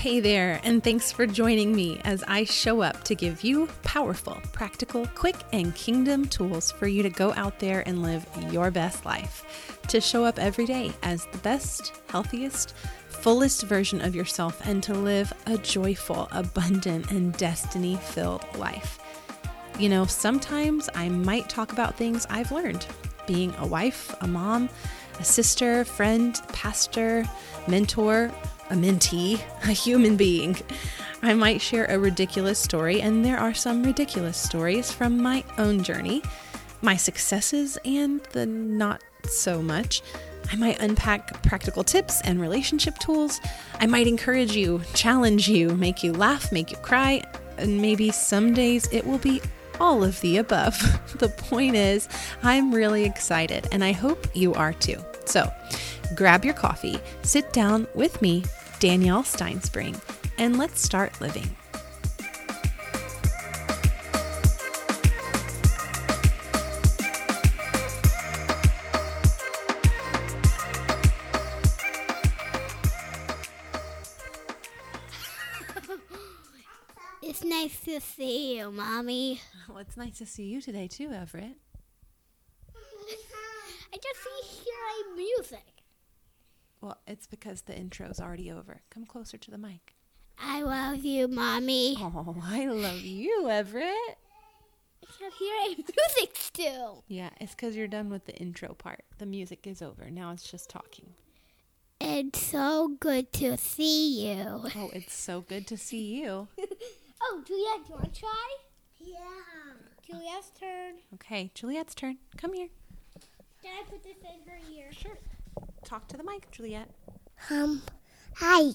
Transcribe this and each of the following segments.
Hey there, and thanks for joining me as I show up to give you powerful, practical, quick, and kingdom tools for you to go out there and live your best life. To show up every day as the best, healthiest, fullest version of yourself, and to live a joyful, abundant, and destiny filled life. You know, sometimes I might talk about things I've learned being a wife, a mom, a sister, friend, pastor, mentor a mentee, a human being. I might share a ridiculous story, and there are some ridiculous stories from my own journey, my successes, and the not so much. I might unpack practical tips and relationship tools. I might encourage you, challenge you, make you laugh, make you cry, and maybe some days it will be all of the above. the point is, I'm really excited, and I hope you are too. So, grab your coffee, sit down with me, Danielle Steinspring, and let's start living. It's nice to see you, Mommy. Well, it's nice to see you today, too, Everett. I just see hearing music. Well, it's because the intro's already over. Come closer to the mic. I love you, Mommy. Oh, I love you, Everett. I can't hear any music still. Yeah, it's because you're done with the intro part. The music is over. Now it's just talking. It's so good to see you. Oh, it's so good to see you. oh, Juliet, do you want to try? Yeah. Juliet's turn. Okay, Juliet's turn. Come here. Can I put this in her ear? Sure. Talk to the mic, Juliet. Um, hi.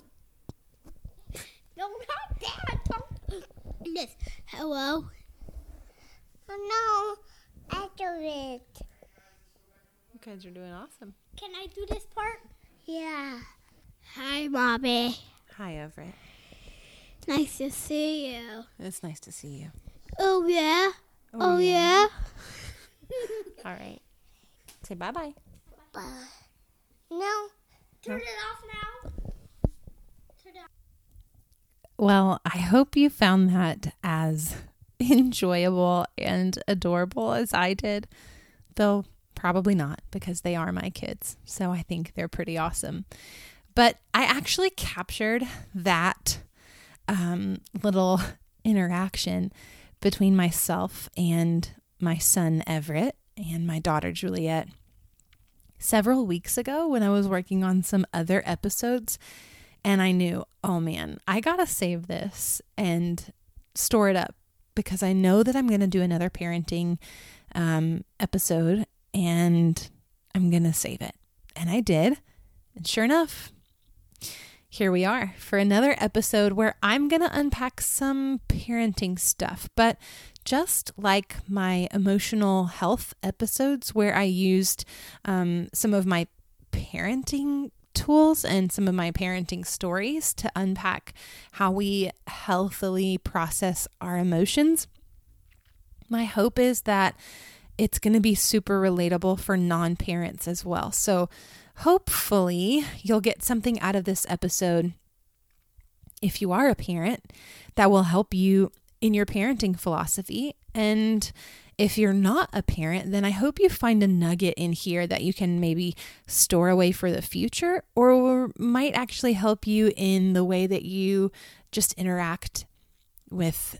No, not that. Talk. This. Hello. Oh no, I do it. You guys are doing awesome. Can I do this part? Yeah. Hi, Mommy. Hi, Everett. Nice to see you. It's nice to see you. Oh yeah. Oh, yeah. All right. Say bye bye bye. Bye. No. Turn it off now. Turn it off. Well, I hope you found that as enjoyable and adorable as I did, though probably not because they are my kids. So I think they're pretty awesome. But I actually captured that um, little interaction between myself and my son Everett and my daughter Juliet several weeks ago when I was working on some other episodes. And I knew, oh man, I got to save this and store it up because I know that I'm going to do another parenting um, episode and I'm going to save it. And I did. And sure enough, here we are for another episode where I'm going to unpack some parenting stuff, but just like my emotional health episodes where I used um, some of my parenting tools and some of my parenting stories to unpack how we healthily process our emotions. My hope is that it's going to be super relatable for non parents as well. So, hopefully, you'll get something out of this episode if you are a parent that will help you in your parenting philosophy. And if you're not a parent, then I hope you find a nugget in here that you can maybe store away for the future or might actually help you in the way that you just interact with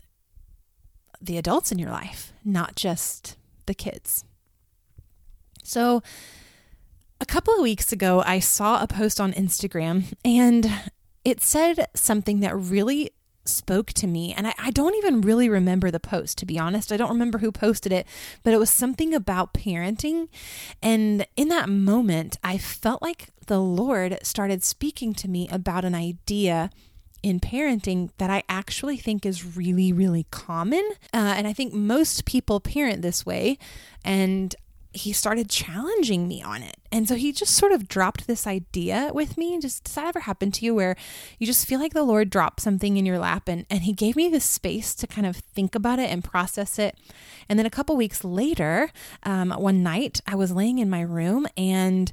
the adults in your life, not just the kids. So, a couple of weeks ago, I saw a post on Instagram and it said something that really spoke to me. And I, I, don't even really remember the post, to be honest. I don't remember who posted it, but it was something about parenting. And in that moment, I felt like the Lord started speaking to me about an idea in parenting that I actually think is really, really common. Uh, and I think most people parent this way. And he started challenging me on it. And so he just sort of dropped this idea with me. Just does that ever happen to you where you just feel like the Lord dropped something in your lap and, and he gave me the space to kind of think about it and process it. And then a couple weeks later, um, one night I was laying in my room and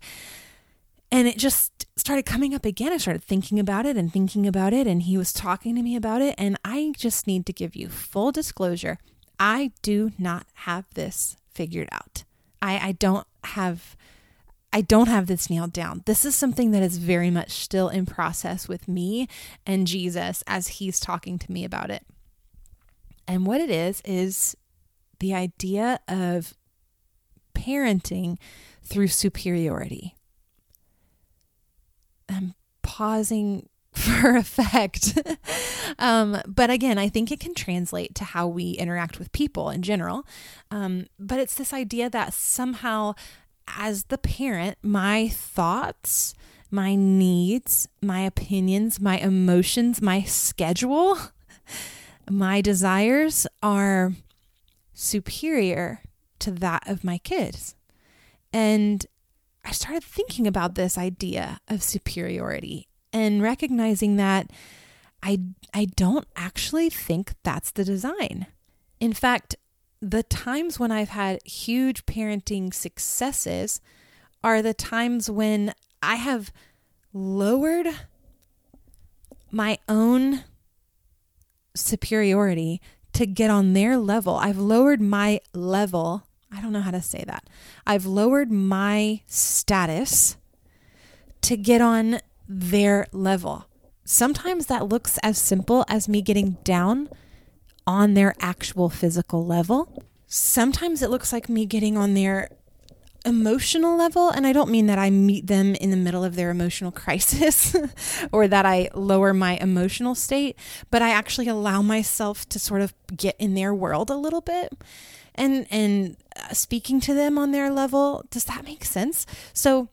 And it just started coming up again. I started thinking about it and thinking about it, and he was talking to me about it. And I just need to give you full disclosure I do not have this figured out. I, I don't have. I don't have this nailed down. This is something that is very much still in process with me and Jesus as he's talking to me about it. And what it is, is the idea of parenting through superiority. I'm pausing for effect. um, but again, I think it can translate to how we interact with people in general. Um, but it's this idea that somehow, as the parent, my thoughts, my needs, my opinions, my emotions, my schedule, my desires are superior to that of my kids. And I started thinking about this idea of superiority and recognizing that I, I don't actually think that's the design. In fact, the times when I've had huge parenting successes are the times when I have lowered my own superiority to get on their level. I've lowered my level. I don't know how to say that. I've lowered my status to get on their level. Sometimes that looks as simple as me getting down on their actual physical level. Sometimes it looks like me getting on their emotional level. And I don't mean that I meet them in the middle of their emotional crisis or that I lower my emotional state, but I actually allow myself to sort of get in their world a little bit and and uh, speaking to them on their level. Does that make sense? So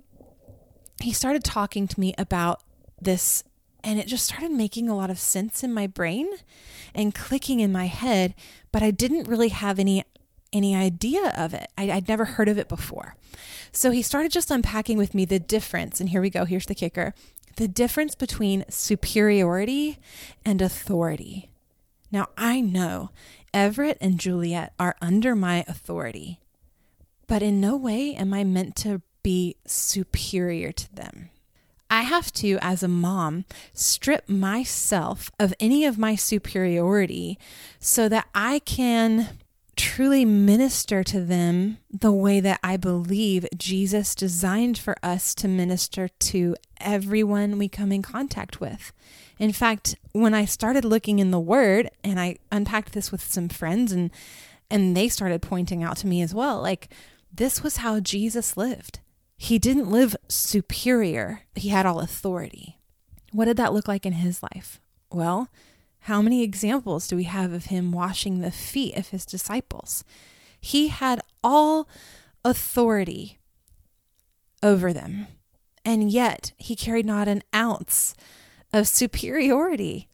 he started talking to me about this and it just started making a lot of sense in my brain and clicking in my head but i didn't really have any any idea of it. I, would never heard of it before. So he started just unpacking with me the difference and here we go here's the kicker the difference between superiority and authority. Now i know everett and juliet are under my authority but in no way am i meant to be superior to them. I have to, as a mom, strip myself of any of my superiority so that I can truly minister to them the way that I believe Jesus designed for us to minister to everyone we come in contact with. In fact, when I started looking in the word and I unpacked this with some friends and and they started pointing out to me as well, like this was how Jesus lived. He didn't live superior, he had all authority. What did that look like in his life? Well, how many examples do we have of him washing the feet of his disciples? He had all authority over them, and yet he carried not an ounce of superiority.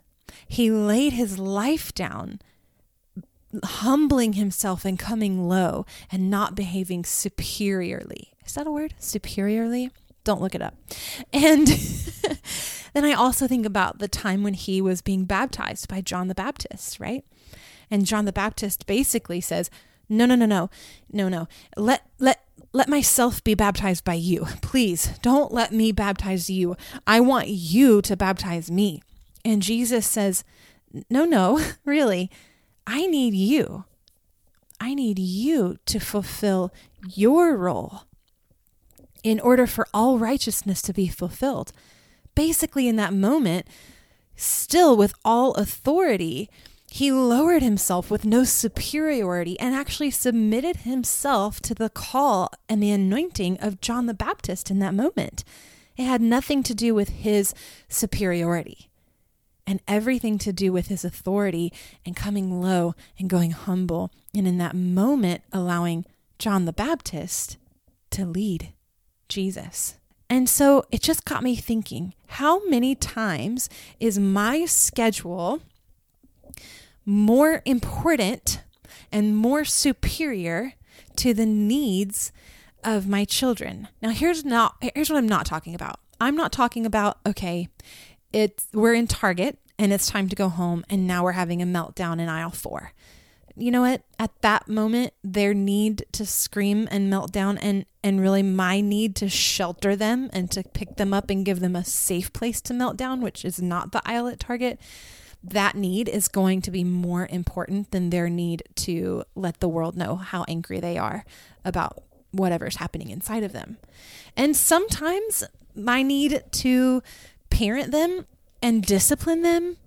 He laid his life down, humbling himself and coming low and not behaving superiorly. Is that a word? Superiorly? Don't look it up. And then I also think about the time when he was being baptized by John the Baptist, right? And John the Baptist basically says, "No, no, no, no. No, no. Let let let myself be baptized by you. Please, don't let me baptize you. I want you to baptize me." And Jesus says, "No, no, really. I need you. I need you to fulfill your role in order for all righteousness to be fulfilled. Basically, in that moment, still with all authority, he lowered himself with no superiority and actually submitted himself to the call and the anointing of John the Baptist in that moment. It had nothing to do with his superiority and everything to do with his authority and coming low and going humble. And in that moment, allowing John the Baptist to lead. Jesus. And so it just got me thinking how many times is my schedule more important and more superior to the needs of my children? Now here's not here's what I'm not talking about. I'm not talking about okay, it's we're in Target and it's time to go home and now we're having a meltdown in aisle 4 you know what? At that moment, their need to scream and melt down and and really my need to shelter them and to pick them up and give them a safe place to melt down, which is not the aisle at Target, that need is going to be more important than their need to let the world know how angry they are about whatever's happening inside of them. And sometimes my need to parent them and discipline them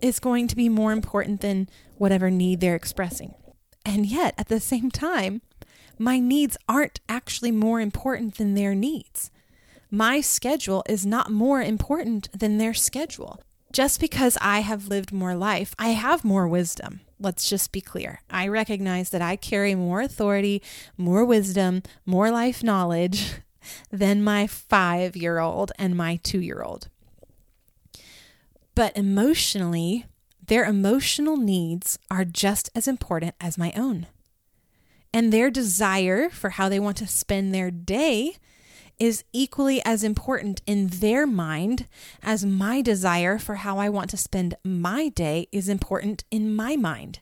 is going to be more important than whatever need they're expressing. And yet, at the same time, my needs aren't actually more important than their needs. My schedule is not more important than their schedule. Just because I have lived more life, I have more wisdom. Let's just be clear. I recognize that I carry more authority, more wisdom, more life knowledge than my five year old and my two year old. But emotionally, their emotional needs are just as important as my own. And their desire for how they want to spend their day is equally as important in their mind as my desire for how I want to spend my day is important in my mind.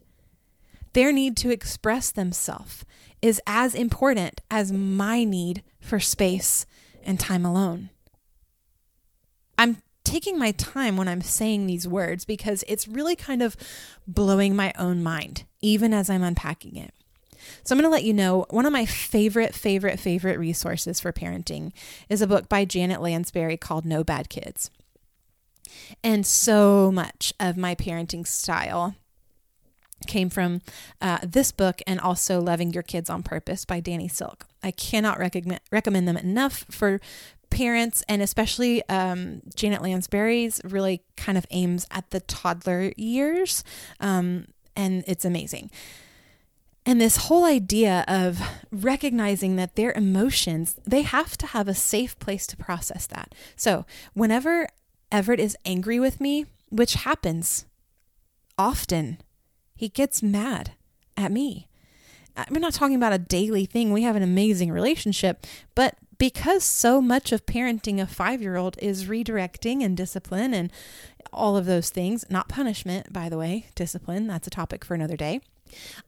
Their need to express themselves is as important as my need for space and time alone. I'm taking my time when I'm saying these words because it's really kind of blowing my own mind, even as I'm unpacking it. So I'm going to let you know one of my favorite, favorite, favorite resources for parenting is a book by Janet Lansbury called No Bad Kids. And so much of my parenting style came from uh, this book and also Loving Your Kids on Purpose by Danny Silk. I cannot recommend recommend them enough for parents and especially um, Janet Lansbury's really kind of aims at the toddler years, um, and it's amazing. And this whole idea of recognizing that their emotions, they have to have a safe place to process that. So, whenever Everett is angry with me, which happens often, he gets mad at me. I'm not talking about a daily thing. We have an amazing relationship, but because so much of parenting a five year old is redirecting and discipline and all of those things, not punishment, by the way, discipline, that's a topic for another day.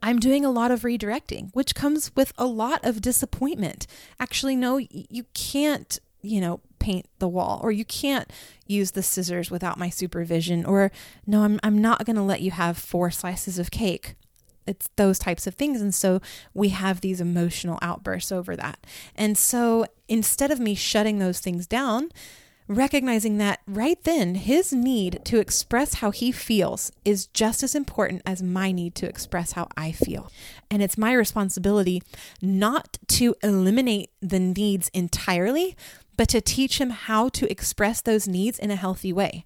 I'm doing a lot of redirecting, which comes with a lot of disappointment. Actually, no, you can't, you know, paint the wall or you can't use the scissors without my supervision or no, I'm I'm not going to let you have four slices of cake. It's those types of things. And so we have these emotional outbursts over that. And so instead of me shutting those things down, recognizing that right then his need to express how he feels is just as important as my need to express how I feel. And it's my responsibility not to eliminate the needs entirely, but to teach him how to express those needs in a healthy way.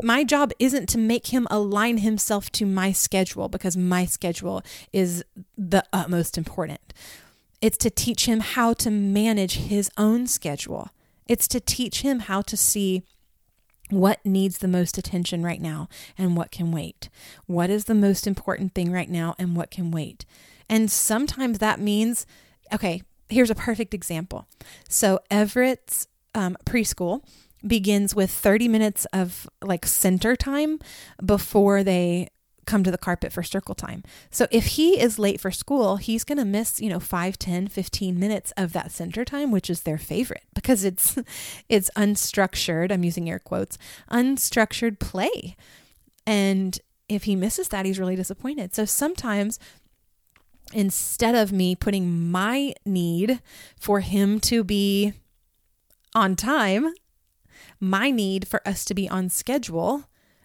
My job isn't to make him align himself to my schedule because my schedule is the utmost important. It's to teach him how to manage his own schedule it's to teach him how to see what needs the most attention right now and what can wait. What is the most important thing right now and what can wait. And sometimes that means, okay, here's a perfect example. So, Everett's um, preschool begins with 30 minutes of like center time before they come to the carpet for circle time. So if he is late for school, he's going to miss, you know, 5, 10, 15 minutes of that center time, which is their favorite because it's it's unstructured, I'm using air quotes, unstructured play. And if he misses that, he's really disappointed. So sometimes instead of me putting my need for him to be on time, my need for us to be on schedule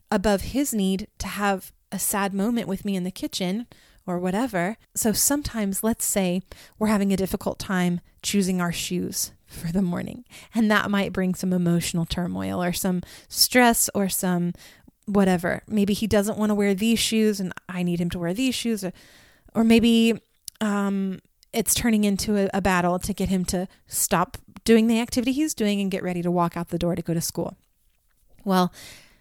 above his need to have a sad moment with me in the kitchen or whatever. So sometimes, let's say we're having a difficult time choosing our shoes for the morning, and that might bring some emotional turmoil or some stress or some whatever. Maybe he doesn't want to wear these shoes and I need him to wear these shoes, or, or maybe um, it's turning into a, a battle to get him to stop doing the activity he's doing and get ready to walk out the door to go to school. Well,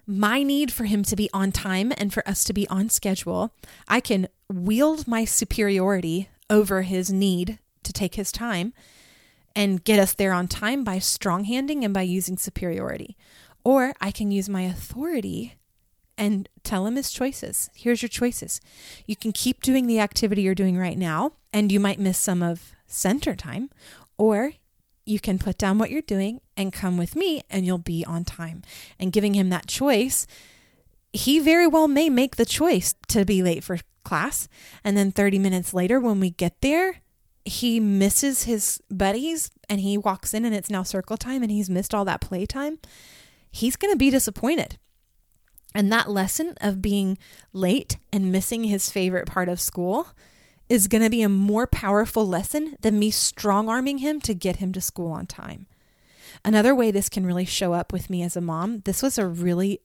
my need for him to be on time and for us to be on schedule, I can wield my superiority over his need to take his time and get us there on time by strong handing and by using superiority. Or I can use my authority and tell him his choices. Here's your choices. You can keep doing the activity you're doing right now, and you might miss some of center time, or you can put down what you're doing and come with me, and you'll be on time. And giving him that choice, he very well may make the choice to be late for class. And then 30 minutes later, when we get there, he misses his buddies and he walks in and it's now circle time and he's missed all that play time. He's going to be disappointed. And that lesson of being late and missing his favorite part of school is going to be a more powerful lesson than me strong arming him to get him to school on time. Another way this can really show up with me as a mom, this was a really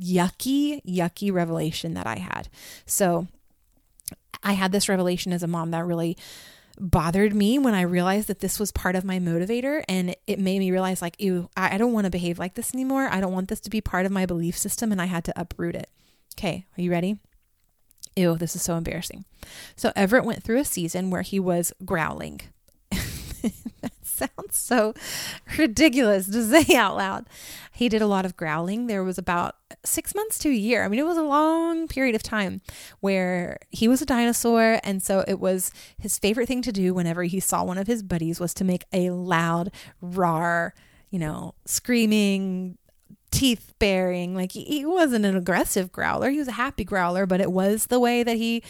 yucky, yucky revelation that I had. So I had this revelation as a mom that really bothered me when I realized that this was part of my motivator and it made me realize like, ew, I don't want to behave like this anymore. I don't want this to be part of my belief system and I had to uproot it. Okay, are you ready? Ew, this is so embarrassing. So Everett went through a season where he was growling. that sounds so ridiculous to say out loud. He did a lot of growling. There was about six months to a year. I mean, it was a long period of time where he was a dinosaur. And so it was his favorite thing to do whenever he saw one of his buddies was to make a loud, roar, you know, screaming, teeth baring. Like he wasn't an aggressive growler. He was a happy growler, but it was the way that he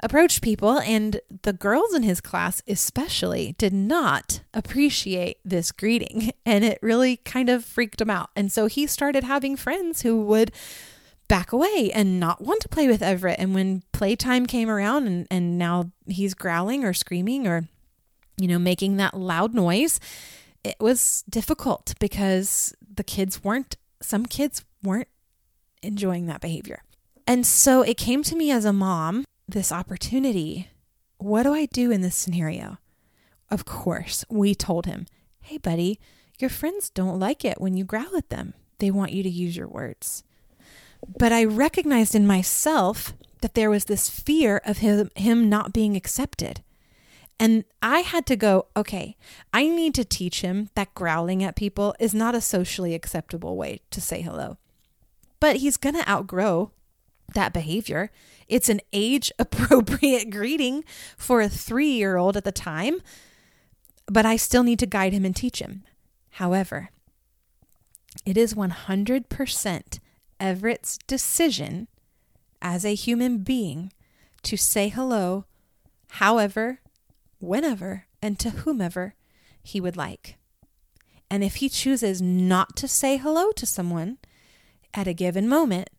approached people, and the girls in his class, especially, did not appreciate this greeting. And it really kind of freaked him out. And so he started having friends who would back away and not want to play with Everett. And when playtime came around and, and now he's growling or screaming or, you know, making that loud noise, it was difficult because the kids weren't, some kids weren't enjoying that behavior. And so it came to me as a mom this opportunity. What do I do in this scenario? Of course, we told him, Hey, buddy, your friends don't like it when you growl at them. They want you to use your words. But I recognized in myself that there was this fear of him, him not being accepted. And I had to go, okay, I need to teach him that growling at people is not a socially acceptable way to say hello. But he's going to outgrow that behavior. It's an age appropriate greeting for a three year old at the time, but I still need to guide him and teach him. However, it is 100% Everett's decision as a human being to say hello however, whenever, and to whomever he would like. And if he chooses not to say hello to someone at a given moment,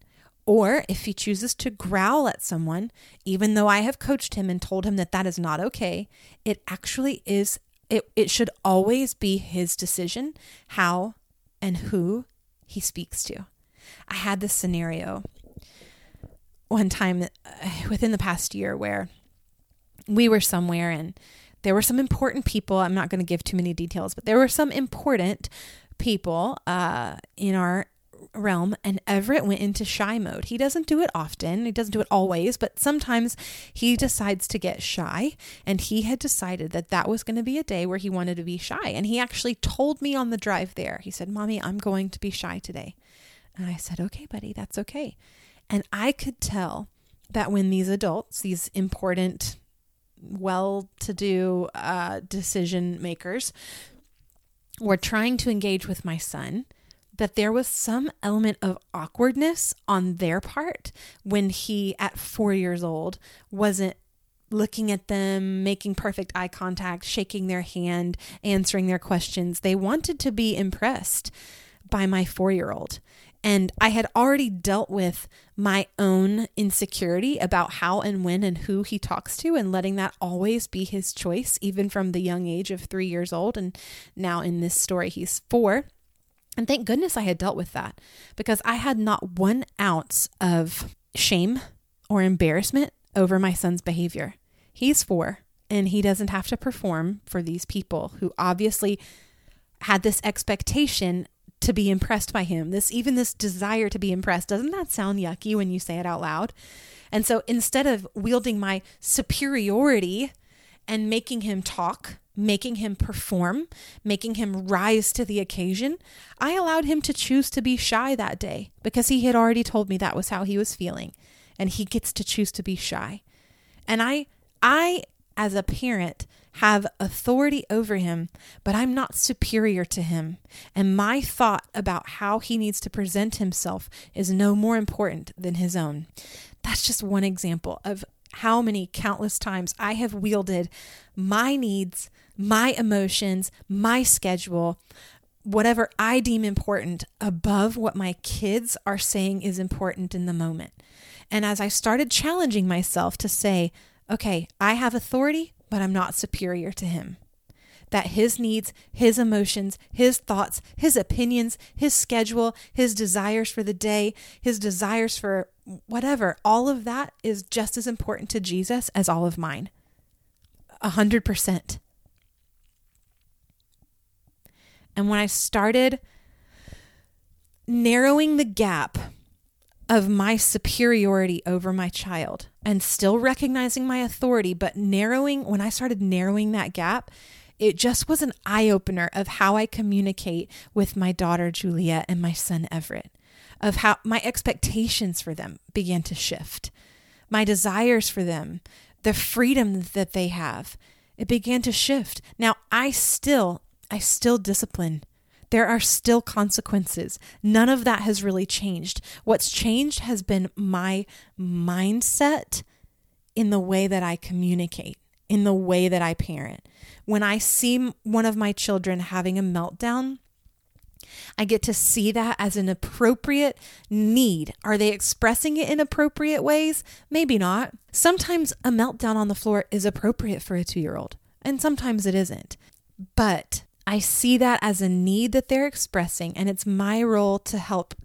or if he chooses to growl at someone, even though I have coached him and told him that that is not okay, it actually is, it, it should always be his decision how and who he speaks to. I had this scenario one time uh, within the past year where we were somewhere and there were some important people. I'm not going to give too many details, but there were some important people uh, in our realm and Everett went into shy mode. He doesn't do it often, he doesn't do it always, but sometimes he decides to get shy. And he had decided that that was going to be a day where he wanted to be shy. And he actually told me on the drive there, he said, Mommy, I'm going to be shy today. And I said, Okay, buddy, that's okay. And I could tell that when these adults, these important, well to do uh, decision makers, were trying to engage with my son, that there was some element of awkwardness on their part when he, at four years old, wasn't looking at them, making perfect eye contact, shaking their hand, answering their questions. They wanted to be impressed by my four year old. And I had already dealt with my own insecurity about how and when and who he talks to, and letting that always be his choice, even from the young age of three years old. And now in this story, he's four. And thank goodness I had dealt with that because I had not one ounce of shame or embarrassment over my son's behavior. He's four and he doesn't have to perform for these people who obviously had this expectation to be impressed by him. This even this desire to be impressed. Doesn't that sound yucky when you say it out loud? And so instead of wielding my superiority and making him talk making him perform, making him rise to the occasion, I allowed him to choose to be shy that day because he had already told me that was how he was feeling and he gets to choose to be shy. And I I as a parent have authority over him, but I'm not superior to him. And my thought about how he needs to present himself is no more important than his own. That's just one example of how many countless times I have wielded my needs, my emotions, my schedule, whatever I deem important above what my kids are saying is important in the moment. And as I started challenging myself to say, okay, I have authority, but I'm not superior to him. That his needs, his emotions, his thoughts, his opinions, his schedule, his desires for the day, his desires for whatever, all of that is just as important to Jesus as all of mine. A hundred percent. And when I started narrowing the gap of my superiority over my child and still recognizing my authority, but narrowing, when I started narrowing that gap, it just was an eye opener of how I communicate with my daughter Juliet and my son Everett, of how my expectations for them began to shift, my desires for them, the freedom that they have, it began to shift. Now I still, I still discipline there are still consequences. None of that has really changed. What's changed has been my mindset in the way that I communicate, in the way that I parent. When I see one of my children having a meltdown, I get to see that as an appropriate need. Are they expressing it in appropriate ways? Maybe not. Sometimes a meltdown on the floor is appropriate for a two year old, and sometimes it isn't. But I see that as a need that they're expressing, and it's my role to help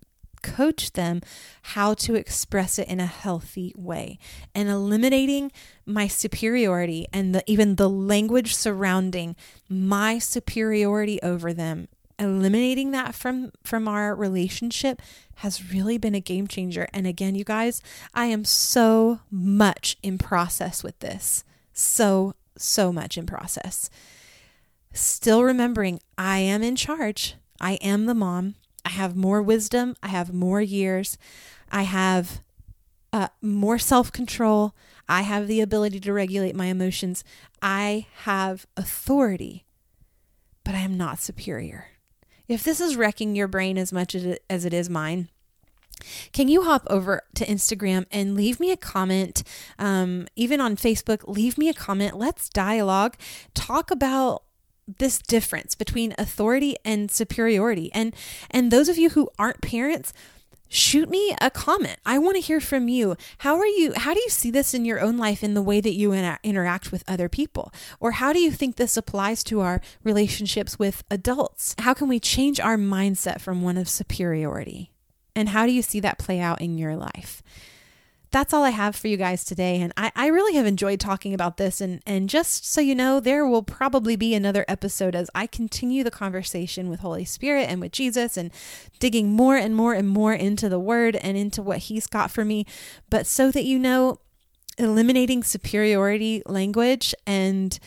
coach them how to express it in a healthy way and eliminating my superiority and the, even the language surrounding my superiority over them. Eliminating that from from our relationship has really been a game changer. And again you guys i am so much in process with this. So so much in process still remembering I am in charge. I am the mom. I have more wisdom. I have more years. I have uh, more self control. I have the ability to regulate my emotions. I have authority, but I am not superior. If this is wrecking your brain as much as it, is mine, can you hop over to Instagram and leave me a comment? Um, even on Facebook, leave me a comment. Let's dialogue. Talk about this difference between authority and superiority. And and those of you who aren't parents, shoot me a comment. I want to hear from you. How are you how do you see this in your own life in the way that you inter- interact with other people? Or how do you think this applies to our relationships with adults? How can we change our mindset from one of superiority? And how do you see that play out in your life? That's all I have for you guys today. And I, I really have enjoyed talking about this. And, and just so you know, there will probably be another episode as I continue the conversation with Holy Spirit and with Jesus and digging more and more and more into the Word and into what He's got for me. But so that you know, eliminating superiority language and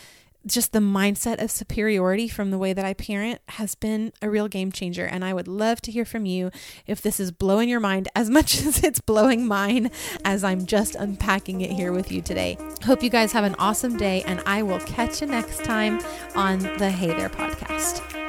just the mindset of superiority from the way that I parent has been a real game changer. And I would love to hear from you if this is blowing your mind as much as it's blowing mine as I'm just unpacking it here with you today. Hope you guys have an awesome day, and I will catch you next time on the Hey There podcast.